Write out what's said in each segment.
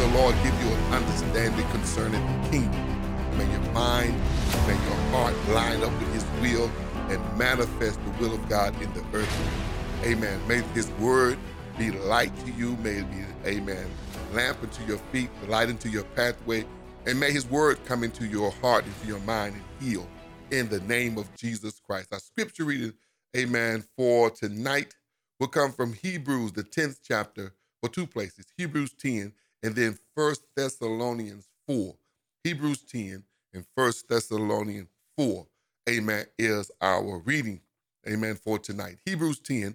the Lord give you an understanding concerning the kingdom. May your mind, may your heart line up with his will and manifest the will of God in the earth. Amen. May his word be light to you. May it be, amen, lamp unto your feet, light into your pathway. And may his word come into your heart, into your mind, and heal in the name of Jesus Christ. Our scripture reading, amen, for tonight will come from Hebrews, the 10th chapter, for two places Hebrews 10 and then First Thessalonians 4. Hebrews 10 and First Thessalonians 4, amen, is our reading, amen, for tonight. Hebrews 10,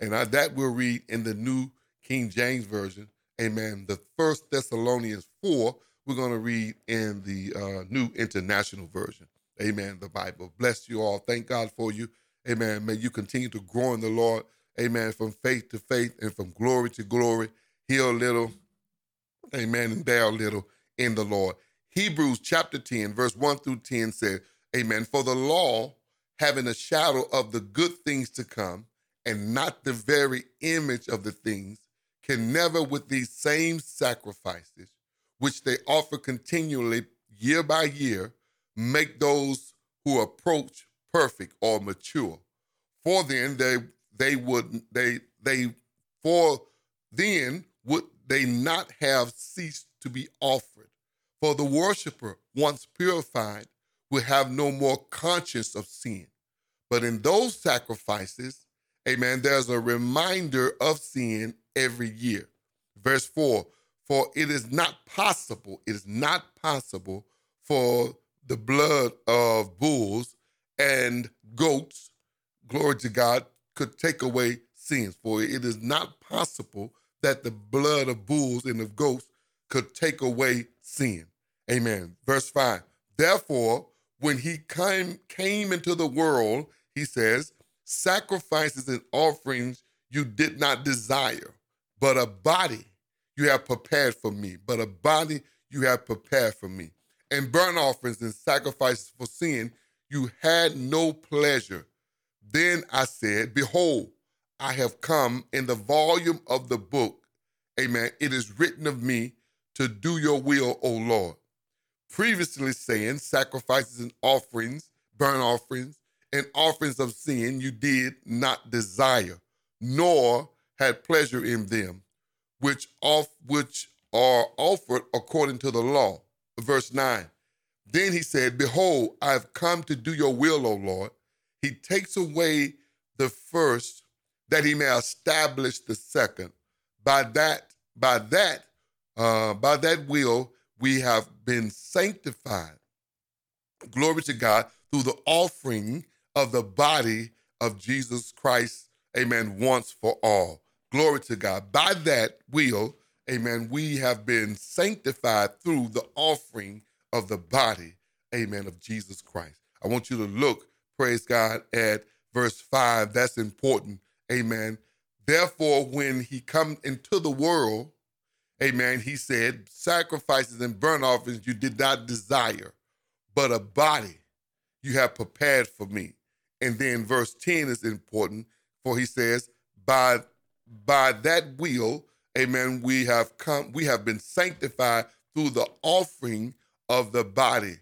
and I, that we'll read in the New King James Version, amen. The First Thessalonians 4, we're going to read in the uh, New International Version, amen, the Bible. Bless you all. Thank God for you, amen. May you continue to grow in the Lord, amen, from faith to faith and from glory to glory. Heal a little, amen, and bear a little in the Lord. Hebrews chapter 10, verse 1 through 10 says, Amen. For the law, having a shadow of the good things to come, and not the very image of the things, can never, with these same sacrifices, which they offer continually year by year, make those who approach perfect or mature. For then they they would they they for then would they not have ceased to be offered. For the worshiper, once purified, will have no more conscience of sin. But in those sacrifices, amen, there's a reminder of sin every year. Verse 4 For it is not possible, it is not possible for the blood of bulls and goats, glory to God, could take away sins. For it is not possible that the blood of bulls and of goats could take away sin. Amen. Verse 5. Therefore, when he came, came into the world, he says, sacrifices and offerings you did not desire, but a body you have prepared for me, but a body you have prepared for me. And burnt offerings and sacrifices for sin you had no pleasure. Then I said, Behold, I have come in the volume of the book. Amen. It is written of me to do your will, O Lord. Previously saying, sacrifices and offerings, burnt offerings, and offerings of sin you did not desire, nor had pleasure in them, which off which are offered according to the law. Verse 9. Then he said, Behold, I have come to do your will, O Lord. He takes away the first that he may establish the second. By that, by that, uh, by that will, we have been sanctified. Glory to God through the offering of the body of Jesus Christ, amen, once for all. Glory to God. By that will, amen, we have been sanctified through the offering of the body, amen, of Jesus Christ. I want you to look, praise God, at verse 5. That's important, amen. Therefore, when he come into the world, amen, he said, sacrifices and burnt offerings you did not desire, but a body you have prepared for me. And then verse 10 is important, for he says, by, by that will, amen, we have come, we have been sanctified through the offering of the body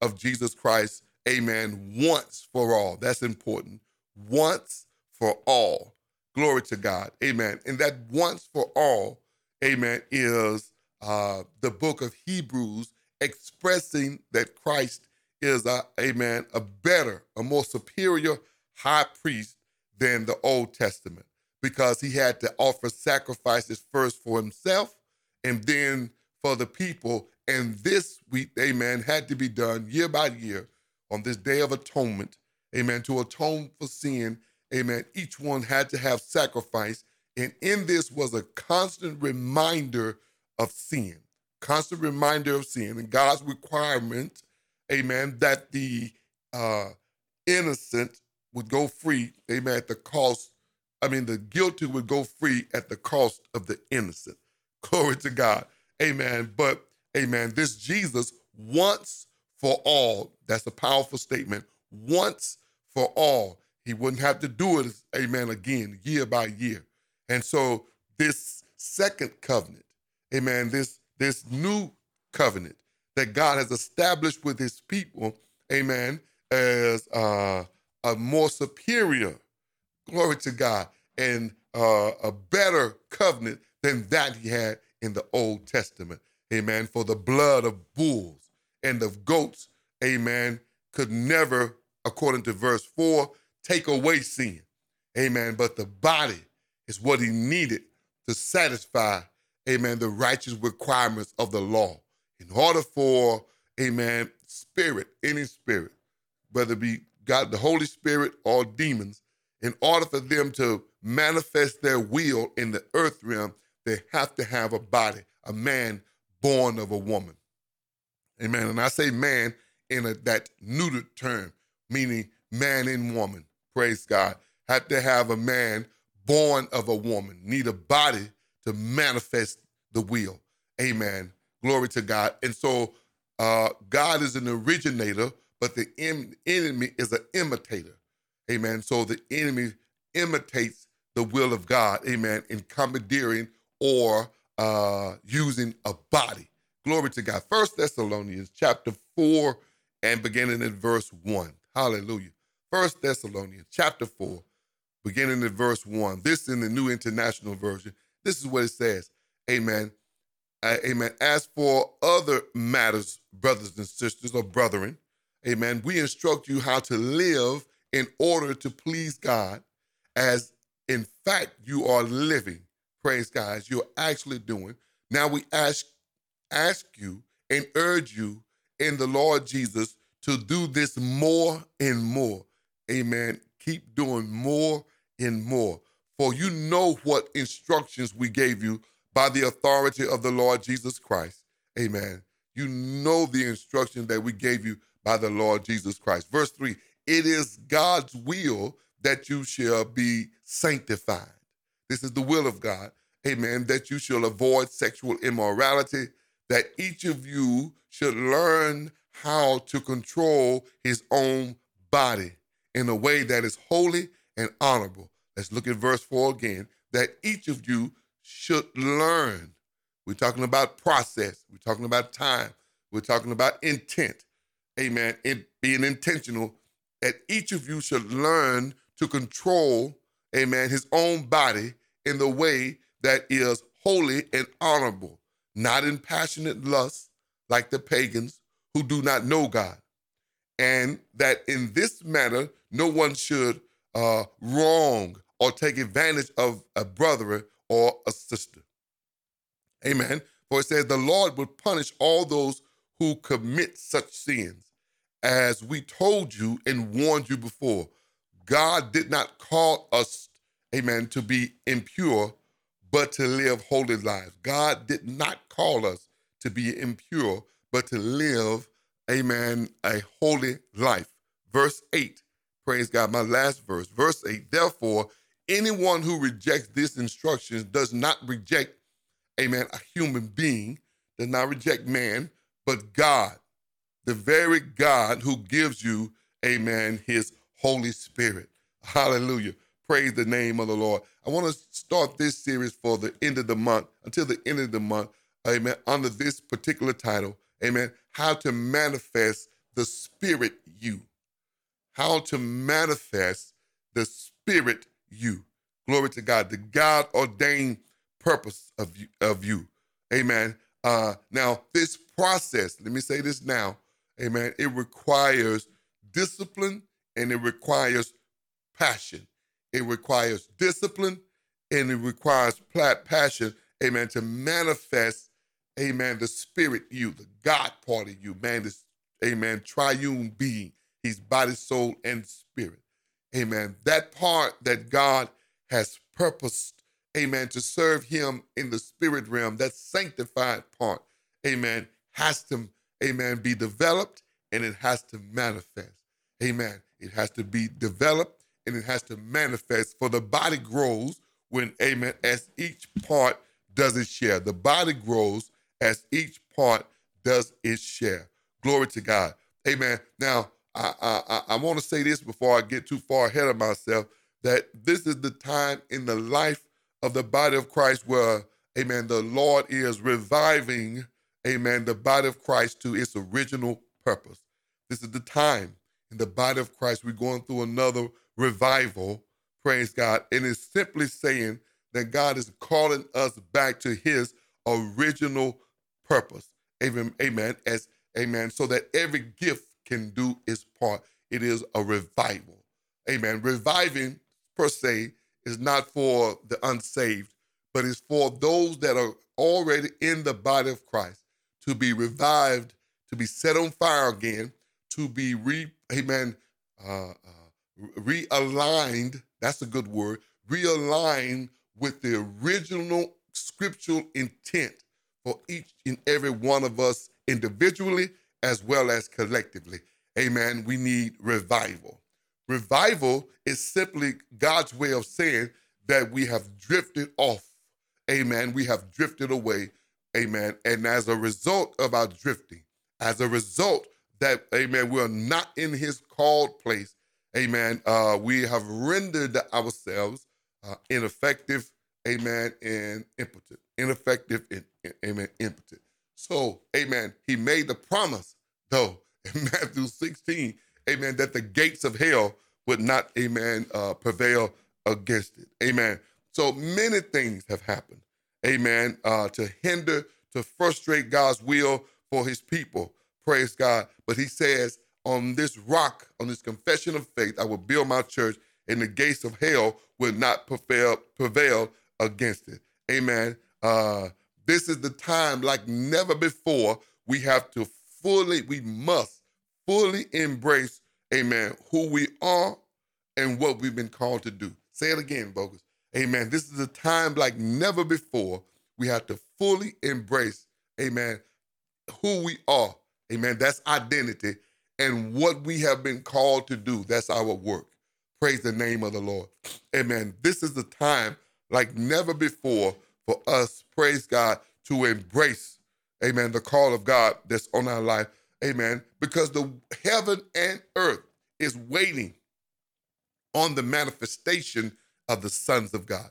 of Jesus Christ, amen, once for all. That's important. Once for all. Glory to God. Amen. And that once for all, amen, is uh, the book of Hebrews expressing that Christ is a, amen, a better, a more superior high priest than the Old Testament because he had to offer sacrifices first for himself and then for the people. And this week, amen, had to be done year by year on this day of atonement, amen, to atone for sin Amen. Each one had to have sacrifice. And in this was a constant reminder of sin, constant reminder of sin and God's requirement, amen, that the uh, innocent would go free, amen, at the cost, I mean, the guilty would go free at the cost of the innocent. Glory to God. Amen. But, amen, this Jesus once for all, that's a powerful statement, once for all. He wouldn't have to do it, amen, again, year by year. And so this second covenant, amen, this this new covenant that God has established with his people, amen, as uh, a more superior, glory to God, and uh, a better covenant than that he had in the Old Testament. Amen. For the blood of bulls and of goats, amen, could never, according to verse 4, take away sin. Amen. But the body is what he needed to satisfy, amen, the righteous requirements of the law. In order for, amen, spirit, any spirit, whether it be God, the Holy Spirit, or demons, in order for them to manifest their will in the earth realm, they have to have a body, a man born of a woman. Amen. And I say man in a, that neutered term, meaning man and woman. Praise God. had to have a man born of a woman, need a body to manifest the will. Amen. Glory to God. And so uh, God is an originator, but the enemy is an imitator. Amen. So the enemy imitates the will of God. Amen. In commandeering or uh, using a body. Glory to God. First Thessalonians chapter 4 and beginning at verse 1. Hallelujah. First Thessalonians chapter 4, beginning at verse 1. This in the New International Version. This is what it says. Amen. Uh, amen. As for other matters, brothers and sisters or brethren, amen, we instruct you how to live in order to please God as in fact you are living praise God, as you're actually doing. Now we ask ask you and urge you in the Lord Jesus to do this more and more. Amen. Keep doing more and more. For you know what instructions we gave you by the authority of the Lord Jesus Christ. Amen. You know the instruction that we gave you by the Lord Jesus Christ. Verse 3 It is God's will that you shall be sanctified this is the will of God, amen, that you shall avoid sexual immorality, that each of you should learn how to control his own body in a way that is holy and honorable. Let's look at verse 4 again. That each of you should learn. We're talking about process, we're talking about time, we're talking about intent. Amen. In being intentional, that each of you should learn to control, amen, his own body in the way that is holy and honorable, not in passionate lust like the pagans who do not know God. And that in this matter, no one should uh, wrong or take advantage of a brother or a sister. Amen. For it says, the Lord will punish all those who commit such sins. As we told you and warned you before, God did not call us amen, to be impure, but to live holy lives. God did not call us to be impure, but to live, amen, a holy life. Verse 8, praise God, my last verse. Verse 8, therefore, anyone who rejects this instruction does not reject, amen, a human being, does not reject man, but God, the very God who gives you, amen, his Holy Spirit. Hallelujah. Praise the name of the Lord. I want to start this series for the end of the month, until the end of the month, amen, under this particular title, amen, how to manifest the spirit you. How to manifest the spirit you. Glory to God, the God ordained purpose of you, of you. Amen. Uh, now, this process, let me say this now, amen, it requires discipline and it requires passion. It requires discipline and it requires passion, amen, to manifest, amen, the spirit you, the God part of you, man, this, amen, triune being. He's body, soul, and spirit. Amen. That part that God has purposed, amen, to serve him in the spirit realm, that sanctified part, amen, has to, amen, be developed and it has to manifest. Amen. It has to be developed and it has to manifest. For the body grows when, amen, as each part does its share. The body grows as each part does its share. Glory to God. Amen. Now, I, I, I want to say this before I get too far ahead of myself that this is the time in the life of the body of Christ where, amen, the Lord is reviving, amen, the body of Christ to its original purpose. This is the time in the body of Christ. We're going through another revival, praise God. And it's simply saying that God is calling us back to his original purpose. Amen. Amen. As amen. So that every gift can do its part. It is a revival. Amen. Reviving per se is not for the unsaved, but it's for those that are already in the body of Christ to be revived, to be set on fire again, to be re, amen, uh, uh, realigned. That's a good word. Realigned with the original scriptural intent for each and every one of us individually as well as collectively. Amen. We need revival. Revival is simply God's way of saying that we have drifted off. Amen. We have drifted away. Amen. And as a result of our drifting, as a result that, amen, we're not in his called place, amen, uh, we have rendered ourselves uh, ineffective, amen, and impotent. Ineffective and, amen, impotent. So, amen, he made the promise, though, in Matthew 16, amen, that the gates of hell would not, amen, uh, prevail against it. Amen. So many things have happened, amen, uh, to hinder, to frustrate God's will for his people. Praise God. But he says, on this rock, on this confession of faith, I will build my church, and the gates of hell will not prevail, prevail against it. Amen. Uh, this is the time like never before. We have to fully, we must fully embrace, amen, who we are and what we've been called to do. Say it again, bogus. Amen. This is a time like never before. We have to fully embrace, amen, who we are. Amen. That's identity and what we have been called to do. That's our work. Praise the name of the Lord. Amen. This is the time like never before for us, praise God, to embrace, amen, the call of God that's on our life. Amen. Because the heaven and earth is waiting on the manifestation of the sons of God.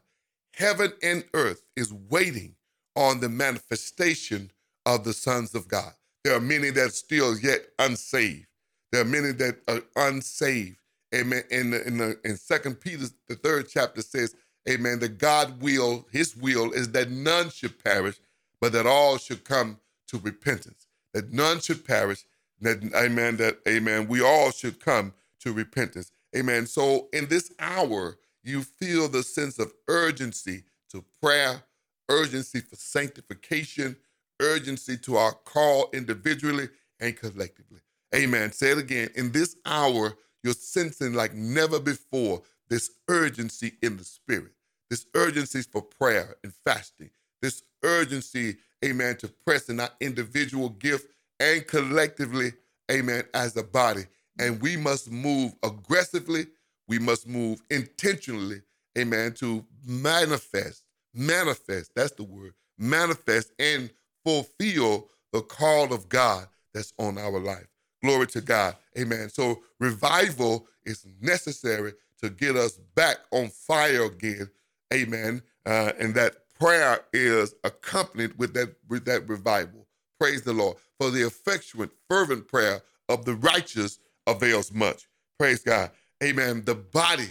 Heaven and earth is waiting on the manifestation of the sons of God. There are many that are still yet unsaved. There are many that are unsaved. Amen. In the, in the, in Second Peter, the third chapter says, Amen. That God will, His will is that none should perish, but that all should come to repentance. That none should perish. That Amen. That Amen. We all should come to repentance. Amen. So in this hour, you feel the sense of urgency to prayer, urgency for sanctification, urgency to our call individually and collectively. Amen. Say it again. In this hour, you're sensing like never before this urgency in the spirit this urgency for prayer and fasting, this urgency, amen, to press in our individual gift and collectively, amen, as a body. And we must move aggressively, we must move intentionally, amen, to manifest, manifest, that's the word, manifest and fulfill the call of God that's on our life. Glory to God. Amen. So revival is necessary to get us back on fire again Amen. Uh, and that prayer is accompanied with that with that revival. Praise the Lord. For the affectionate, fervent prayer of the righteous avails much. Praise God. Amen. The body,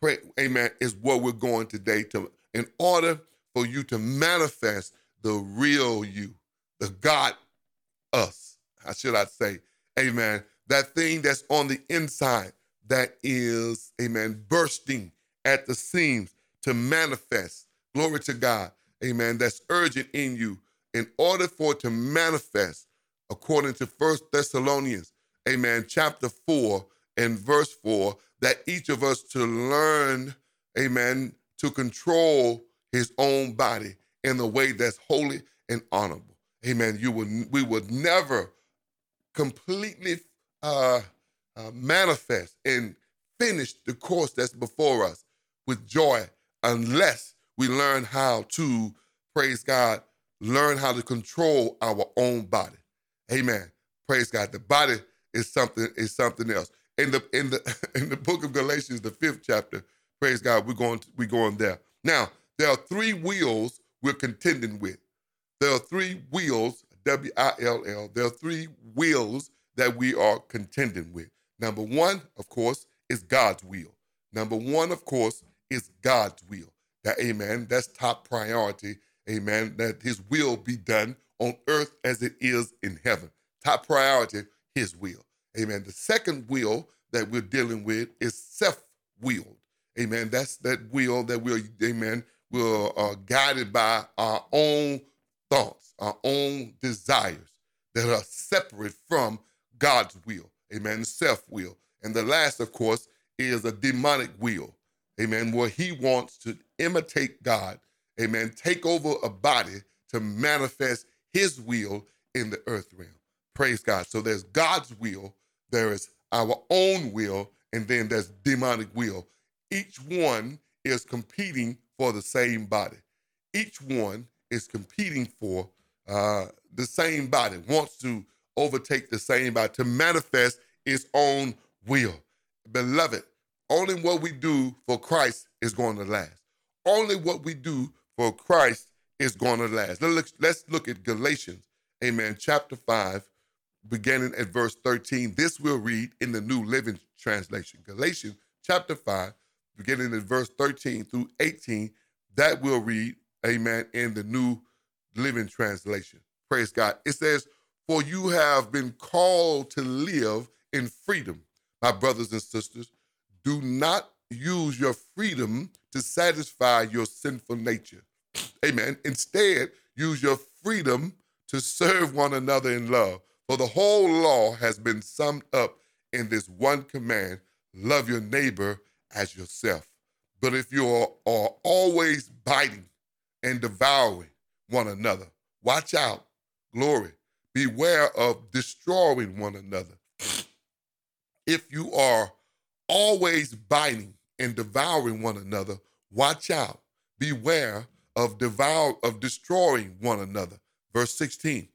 pray, amen, is what we're going today to in order for you to manifest the real you, the God us. How should I say? Amen. That thing that's on the inside that is, amen, bursting at the seams to manifest. Glory to God. Amen. That's urgent in you. In order for it to manifest, according to First Thessalonians, amen, chapter 4 and verse 4, that each of us to learn, amen, to control his own body in a way that's holy and honorable. Amen. You would we would never completely uh, uh, manifest and finish the course that's before us with joy unless we learn how to, praise God, learn how to control our own body. Amen. Praise God. The body is something is something else. In the in the in the book of Galatians, the fifth chapter, praise God, we're going to, we're going there. Now, there are three wheels we're contending with. There are three wheels, W I L L. There are three wills that we are contending with. Number one, of course, is God's will. Number one, of course, is God's will. That, amen, that's top priority. Amen, that his will be done on earth as it is in heaven. Top priority, his will. Amen. The second will that we're dealing with is self-willed. Amen. That's that will that we're, amen, we're uh, guided by our own thoughts, our own desires that are separate from God's will. Amen. Self will. And the last, of course, is a demonic will. Amen. Where he wants to imitate God. Amen. Take over a body to manifest his will in the earth realm. Praise God. So there's God's will, there is our own will, and then there's demonic will. Each one is competing for the same body. Each one is competing for uh, the same body, wants to overtake the same body, to manifest its own will. Beloved, only what we do for Christ is going to last. Only what we do for Christ is going to last. Let's look, at Galatians, amen, chapter 5, beginning at verse 13. This we'll read in the New Living Translation. Galatians chapter 5, beginning at verse 13 through 18. That we'll read, amen, in the New Living Translation. Praise God. It says, For you have been called to live in freedom, my brothers and sisters. Do not use your freedom to satisfy your sinful nature. Amen. Instead, use your freedom to serve one another in love. For the whole law has been summed up in this one command love your neighbor as yourself. But if you are, are always biting and devouring one another, watch out, glory. Beware of destroying one another. If you are always biting and devouring one another, watch out. Beware of devour of destroying one another. Verse 16.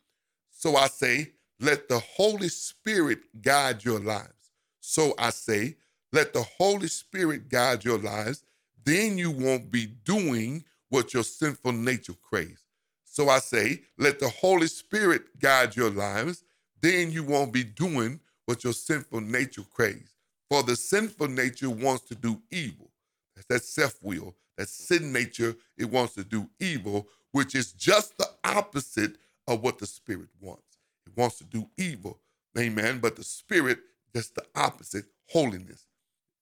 So I say, let the Holy Spirit guide your lives. So I say, let the Holy Spirit guide your lives. Then you won't be doing what your sinful nature craves. So I say, let the Holy Spirit guide your lives. Then you won't be doing what your sinful nature craves. For the sinful nature wants to do evil. That's that self will, that sin nature, it wants to do evil, which is just the opposite of what the Spirit wants. It wants to do evil. Amen. But the Spirit, just the opposite, holiness.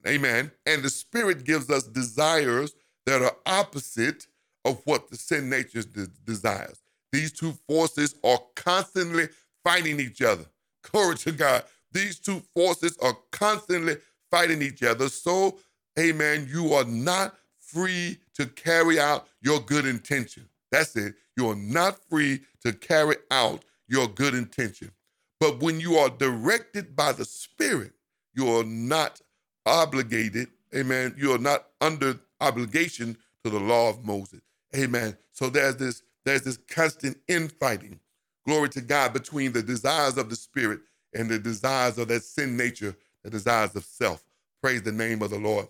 Amen. And the Spirit gives us desires that are opposite of what the sin nature de- desires. These two forces are constantly fighting each other. Glory to God. These two forces are constantly fighting each other. So, amen, you are not free to carry out your good intention. That's it. You are not free to carry out your good intention. But when you are directed by the Spirit, you are not obligated, amen. You are not under obligation to the law of Moses. Amen. So there's this, there's this constant infighting. Glory to God between the desires of the spirit and the desires of that sin nature, the desires of self. Praise the name of the Lord.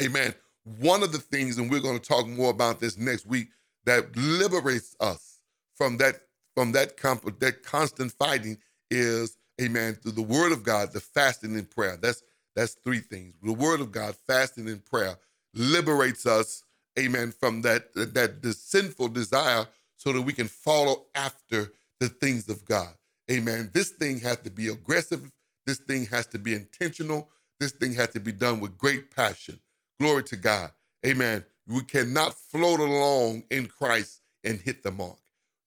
Amen. One of the things, and we're going to talk more about this next week, that liberates us from that from that comp- that constant fighting is, amen, through the word of God, the fasting and prayer. That's that's three things. The word of God, fasting and prayer liberates us, amen, from that that the sinful desire so that we can follow after the things of God. Amen. This thing has to be aggressive. This thing has to be intentional. This thing has to be done with great passion. Glory to God. Amen. We cannot float along in Christ and hit the mark.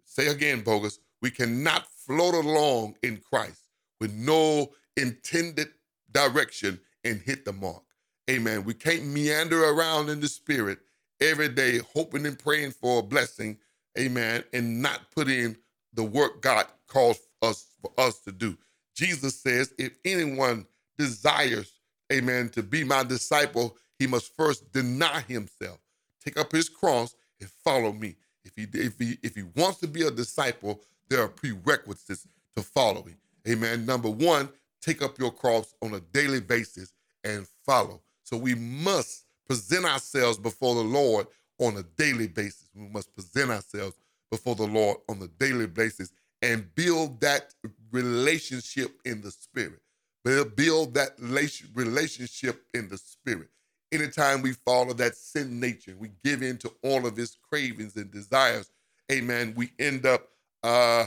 Say again, bogus. We cannot float along in Christ with no intended direction and hit the mark. Amen. We can't meander around in the spirit every day, hoping and praying for a blessing. Amen. And not put in the work God calls us for us to do. Jesus says, if anyone desires, amen, to be my disciple, he must first deny himself, take up his cross, and follow me. If he if he if he wants to be a disciple, there are prerequisites to following. Amen. Number one, take up your cross on a daily basis and follow. So we must present ourselves before the Lord on a daily basis. We must present ourselves before the Lord on a daily basis and build that relationship in the spirit. Build that relationship in the spirit. Anytime we follow that sin nature, we give in to all of his cravings and desires, amen, we end up, uh,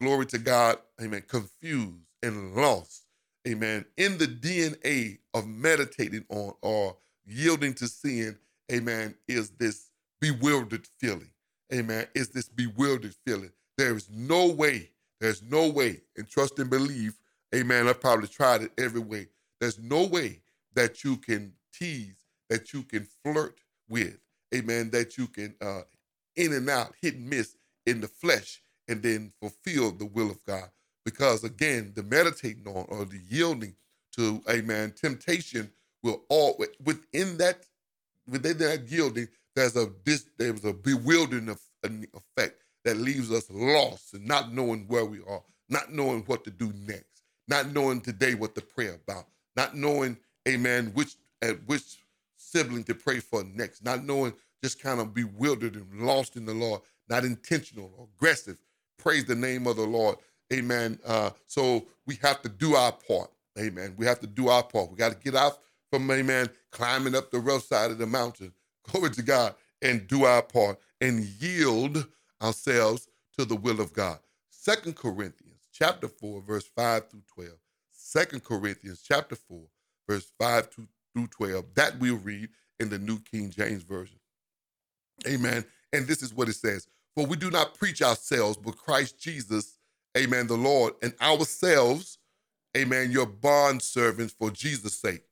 glory to God, amen, confused and lost, amen, in the DNA of meditating on or yielding to sin, amen, is this bewildered feeling. Amen. Is this bewildered feeling. There is no way, there's no way, and trust and believe, amen. I've probably tried it every way. There's no way that you can tease, that you can flirt with, amen, that you can uh in and out, hit and miss in the flesh, and then fulfill the will of God. Because again, the meditating on or the yielding to, amen, temptation will all within that within that yielding, there's a this there's a bewildering effect that leaves us lost and not knowing where we are, not knowing what to do next, not knowing today what to pray about, not knowing, amen, which at which sibling to pray for next, not knowing, just kind of bewildered and lost in the Lord, not intentional or aggressive. Praise the name of the Lord. Amen. Uh, so we have to do our part. Amen. We have to do our part. We got to get out from, amen, climbing up the rough side of the mountain. Glory to God and do our part and yield ourselves to the will of God. Second Corinthians chapter 4, verse 5 through 12. Second Corinthians chapter 4, verse 5 through 12. That we'll read in the New King James Version. Amen. And this is what it says For we do not preach ourselves, but Christ Jesus, amen, the Lord, and ourselves, amen, your bond servants for Jesus' sake.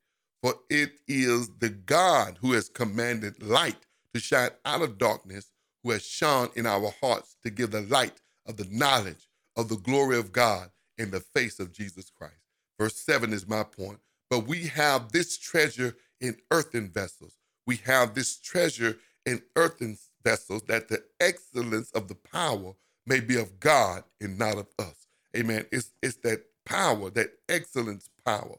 For it is the God who has commanded light to shine out of darkness, who has shone in our hearts to give the light of the knowledge of the glory of God in the face of Jesus Christ. Verse 7 is my point. But we have this treasure in earthen vessels. We have this treasure in earthen vessels that the excellence of the power may be of God and not of us. Amen. It's, it's that power, that excellence power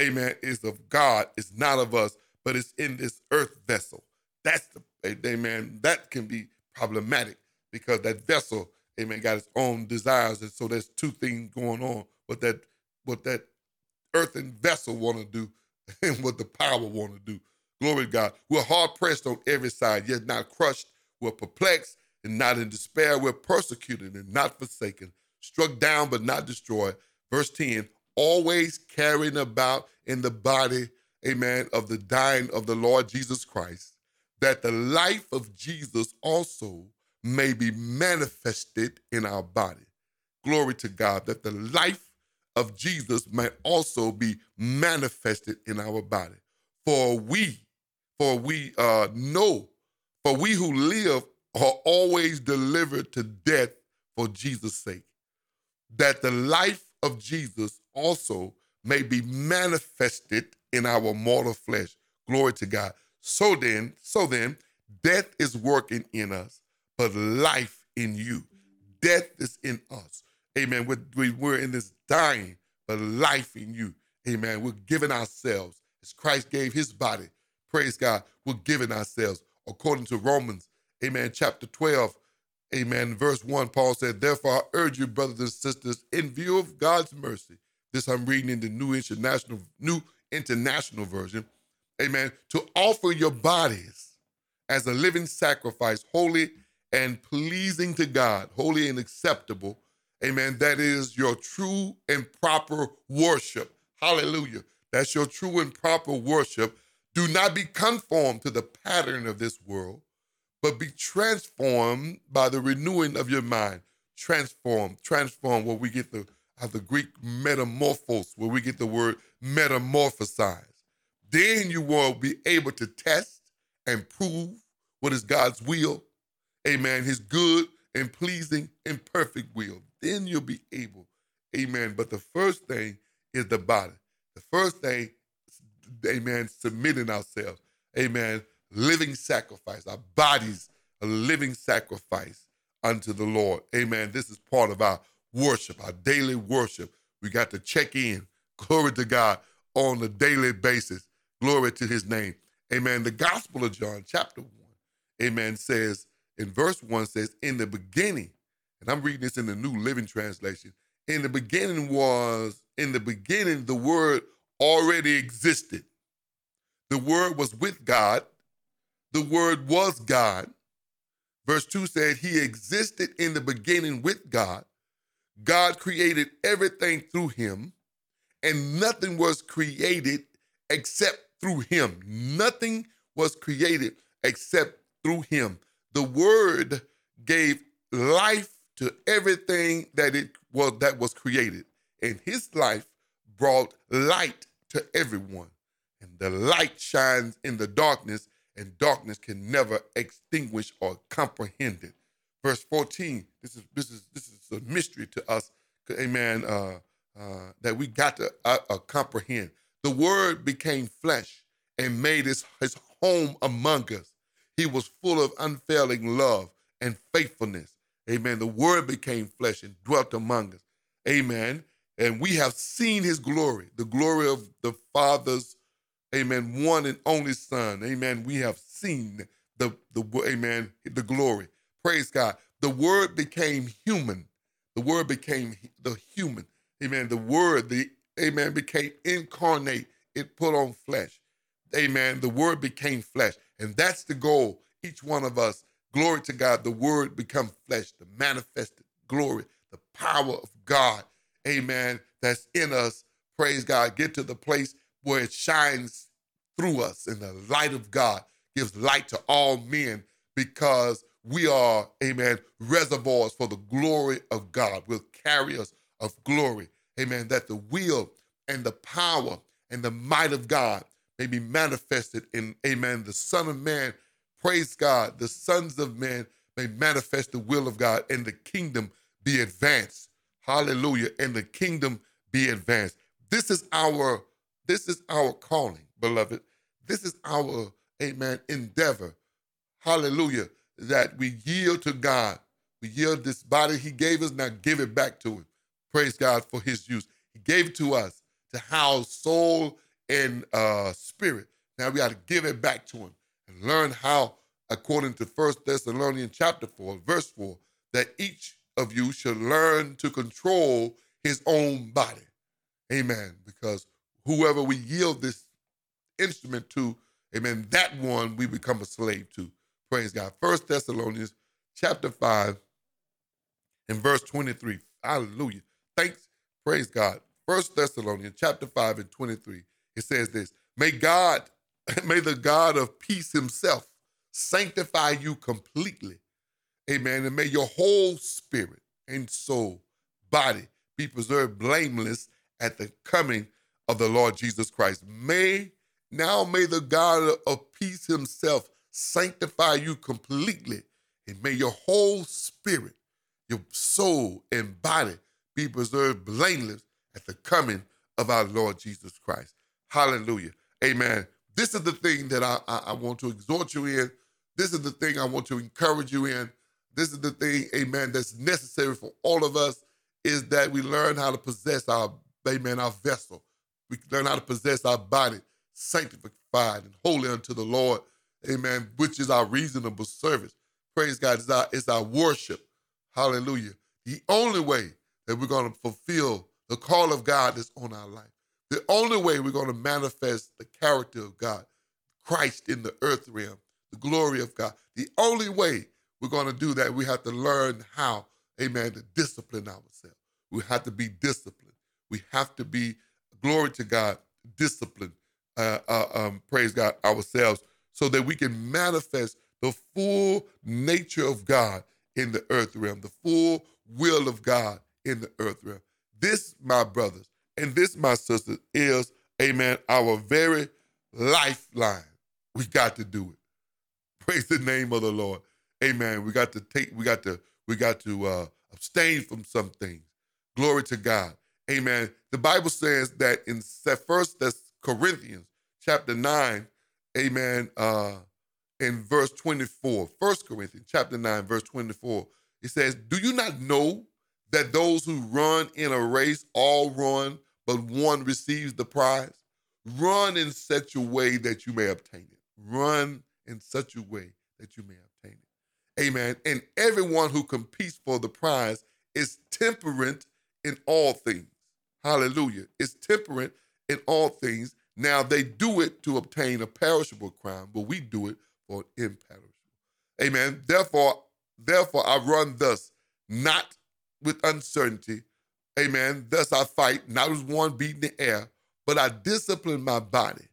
amen, is of God. It's not of us, but it's in this earth vessel. That's the, amen, that can be problematic because that vessel, amen, got its own desires. And so there's two things going on. What that, what that earthen vessel want to do and what the power want to do. Glory to God. We're hard pressed on every side, yet not crushed. We're perplexed and not in despair. We're persecuted and not forsaken, struck down but not destroyed. Verse 10 always carrying about in the body, amen, of the dying of the Lord Jesus Christ, that the life of Jesus also may be manifested in our body. Glory to God, that the life of Jesus may also be manifested in our body. For we, for we uh, know, for we who live are always delivered to death for Jesus' sake, that the life of Jesus also may be manifested in our mortal flesh. Glory to God. So then, so then, death is working in us, but life in you. Death is in us. Amen. We're, we're in this dying, but life in you. Amen. We're giving ourselves as Christ gave his body. Praise God. We're giving ourselves according to Romans, amen, chapter 12, amen, verse 1. Paul said, Therefore, I urge you, brothers and sisters, in view of God's mercy, this I'm reading in the New International New International Version. Amen. To offer your bodies as a living sacrifice, holy and pleasing to God, holy and acceptable. Amen. That is your true and proper worship. Hallelujah. That's your true and proper worship. Do not be conformed to the pattern of this world, but be transformed by the renewing of your mind. Transform, transform, where we get the of the Greek metamorphos, where we get the word metamorphosize. Then you will be able to test and prove what is God's will. Amen. His good and pleasing and perfect will. Then you'll be able. Amen. But the first thing is the body. The first thing, amen, submitting ourselves. Amen. Living sacrifice. Our bodies a living sacrifice unto the Lord. Amen. This is part of our worship, our daily worship. We got to check in, glory to God, on a daily basis. Glory to his name. Amen. The Gospel of John, chapter 1, amen, says, in verse 1 says, In the beginning, and I'm reading this in the New Living Translation. In the beginning was, in the beginning, the Word already existed. The Word was with God. The Word was God. Verse 2 said, He existed in the beginning with God. God created everything through Him, and nothing was created except through Him. Nothing was created except through Him. The Word gave life to everything that it was that was created, and His life brought light to everyone. And the light shines in the darkness, and darkness can never extinguish or comprehend it. Verse 14, this is this is this is a mystery to us, amen, uh, uh, that we got to uh, uh comprehend. The word became flesh and made his, his home among us. He was full of unfailing love and faithfulness. Amen. The word became flesh and dwelt among us. Amen. And we have seen his glory, the glory of the Father's amen, one and only Son. Amen. We have seen the, the amen, the glory. Praise God. The word became human. The word became the human. Amen. The word, the amen, became incarnate. It put on flesh. Amen. The word became flesh. And that's the goal. Each one of us, glory to God, the word become flesh, the manifested glory, the power of God. Amen. That's in us. Praise God. Get to the place where it shines through us and the light of God gives light to all men because we are, amen, reservoirs for the glory of God, will carry us of glory. Amen. That the will and the power and the might of God may be manifested in, amen, the Son of Man. Praise God. The sons of men may manifest the will of God and the kingdom be advanced. Hallelujah. And the kingdom be advanced. This is our this is our calling, beloved. This is our, amen, endeavor. Hallelujah. That we yield to God. We yield this body he gave us, now give it back to him. Praise God for his use. He gave it to us to house soul and uh, spirit. Now we got to give it back to him and learn how, according to First Thessalonians chapter 4, verse 4, that each of you should learn to control his own body. Amen. Because whoever we yield this instrument to, amen, that one we become a slave to. Praise God. First Thessalonians chapter 5 and verse 23. Hallelujah. Thanks. Praise God. First Thessalonians chapter 5 and 23. It says this May God, may the God of peace himself sanctify you completely. Amen. And may your whole spirit and soul, body be preserved blameless at the coming of the Lord Jesus Christ. May now may the God of peace himself sanctify you completely, and may your whole spirit, your soul, and body be preserved blameless at the coming of our Lord Jesus Christ. Hallelujah. Amen. This is the thing that I, I, I want to exhort you in. This is the thing I want to encourage you in. This is the thing, amen, that's necessary for all of us is that we learn how to possess our, amen, our vessel. We learn how to possess our body sanctified and holy unto the Lord. Amen. Which is our reasonable service. Praise God. It's our, it's our worship. Hallelujah. The only way that we're going to fulfill the call of God that's on our life. The only way we're going to manifest the character of God, Christ in the earth realm, the glory of God. The only way we're going to do that, we have to learn how, amen, to discipline ourselves. We have to be disciplined. We have to be, glory to God, disciplined uh, uh, um, praise God, ourselves so that we can manifest the full nature of God in the earth realm, the full will of God in the earth realm. This, my brothers, and this, my sisters, is, amen, our very lifeline. We got to do it. Praise the name of the Lord. Amen. We got to take, we got to, we got to uh, abstain from some things. Glory to God. Amen. The Bible says that in First that's Corinthians chapter 9, amen, uh, in verse 24. First Corinthians chapter 9, verse 24. It says, Do you not know that those who run in a race all run, but one receives the prize? Run in such a way that you may obtain it. Run in such a way that you may obtain it. Amen. And everyone who competes for the prize is temperate in all things. Hallelujah. Is temperate in all things. Now they do it to obtain a perishable crown, but we do it for imperishable. Amen. Therefore, therefore I run thus, not with uncertainty. Amen. Thus I fight, not as one beating the air, but I discipline my body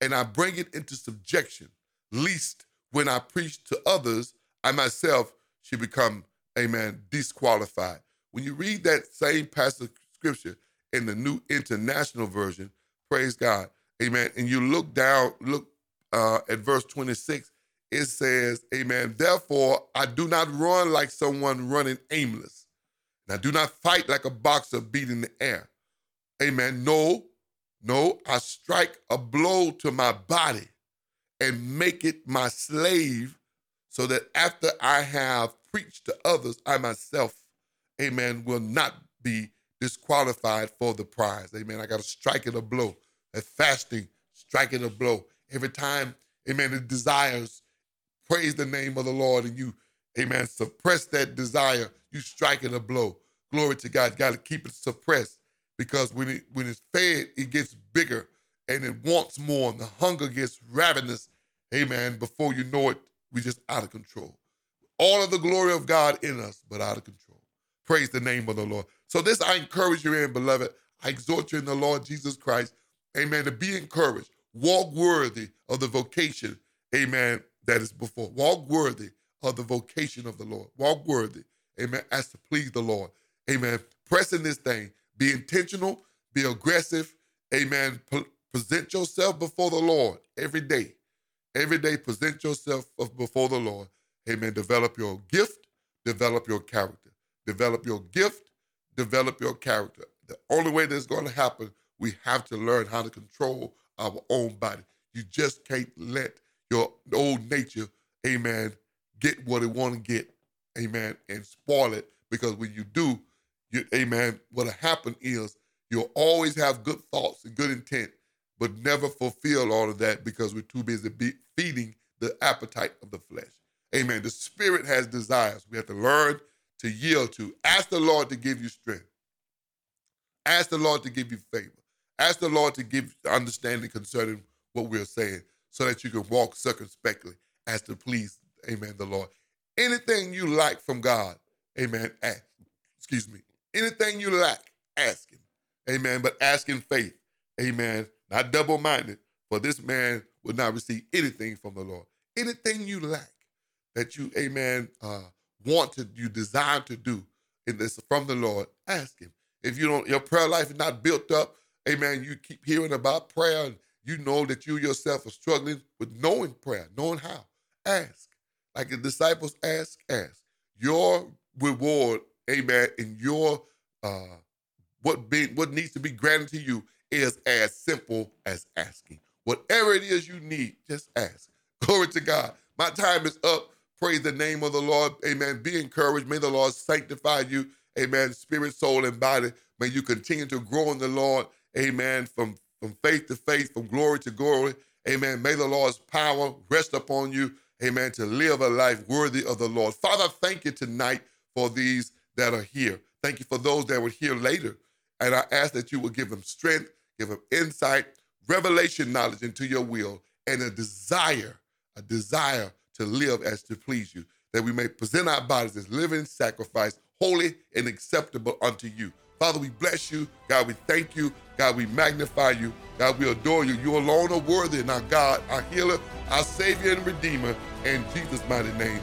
and I bring it into subjection, least when I preach to others, I myself should become, amen, disqualified. When you read that same passage of scripture in the New International Version, praise God, amen, and you look down, look uh, at verse 26, it says, amen, therefore I do not run like someone running aimless. I do not fight like a boxer beating the air. Amen. No, no, I strike a blow to my body and make it my slave so that after I have preached to others, I myself, amen, will not be disqualified for the prize. Amen. I got to strike it a blow. That fasting, strike it a blow. Every time, amen, it desires, praise the name of the Lord, and you, amen, suppress that desire, you strike it a blow. Glory to God. Got to keep it suppressed because when it when it's fed, it gets bigger and it wants more, and the hunger gets ravenous. Amen. Before you know it, we just out of control. All of the glory of God in us, but out of control. Praise the name of the Lord. So this I encourage you in, beloved. I exhort you in the Lord Jesus Christ. Amen. To be encouraged. Walk worthy of the vocation. Amen. That is before. Walk worthy of the vocation of the Lord. Walk worthy. Amen. As to please the Lord. Amen. Pressing this thing. Be intentional. Be aggressive. Amen. P- present yourself before the Lord every day. Every day, present yourself before the Lord. Amen. Develop your gift, develop your character. Develop your gift, develop your character. The only way that's going to happen, we have to learn how to control our own body. You just can't let your old nature, amen, get what it want to get, amen, and spoil it. Because when you do, you, amen, what'll happen is you'll always have good thoughts and good intent, but never fulfill all of that because we're too busy be, feeding the appetite of the flesh. Amen. The spirit has desires. We have to learn to yield to. Ask the Lord to give you strength. Ask the Lord to give you favor. Ask the Lord to give understanding concerning what we're saying so that you can walk circumspectly as to please, amen, the Lord. Anything you like from God, amen, ask. Excuse me. Anything you lack, ask Him. Amen. But ask in faith. Amen. Not double minded, for this man will not receive anything from the Lord. Anything you lack that you, amen, uh, want to, you desire to do in this from the Lord, ask Him. If you don't, your prayer life is not built up, amen, you keep hearing about prayer and you know that you yourself are struggling with knowing prayer, knowing how. Ask. Like the disciples ask, ask. Your reward, amen, and your uh what be, what needs to be granted to you is as simple as asking. Whatever it is you need, just ask. Glory to God. My time is up. Praise the name of the Lord. Amen. Be encouraged. May the Lord sanctify you. Amen. Spirit, soul, and body. May you continue to grow in the Lord. Amen. From, from faith to faith, from glory to glory. Amen. May the Lord's power rest upon you. Amen. To live a life worthy of the Lord. Father, thank you tonight for these that are here. Thank you for those that were here later. And I ask that you will give them strength, give them insight, revelation knowledge into your will, and a desire, a desire to live as to please you, that we may present our bodies as living sacrifice, holy and acceptable unto you. Father, we bless you. God, we thank you. God, we magnify you. God, we adore you. You alone are worthy, and our God, our healer, our Savior and Redeemer. In Jesus' mighty name,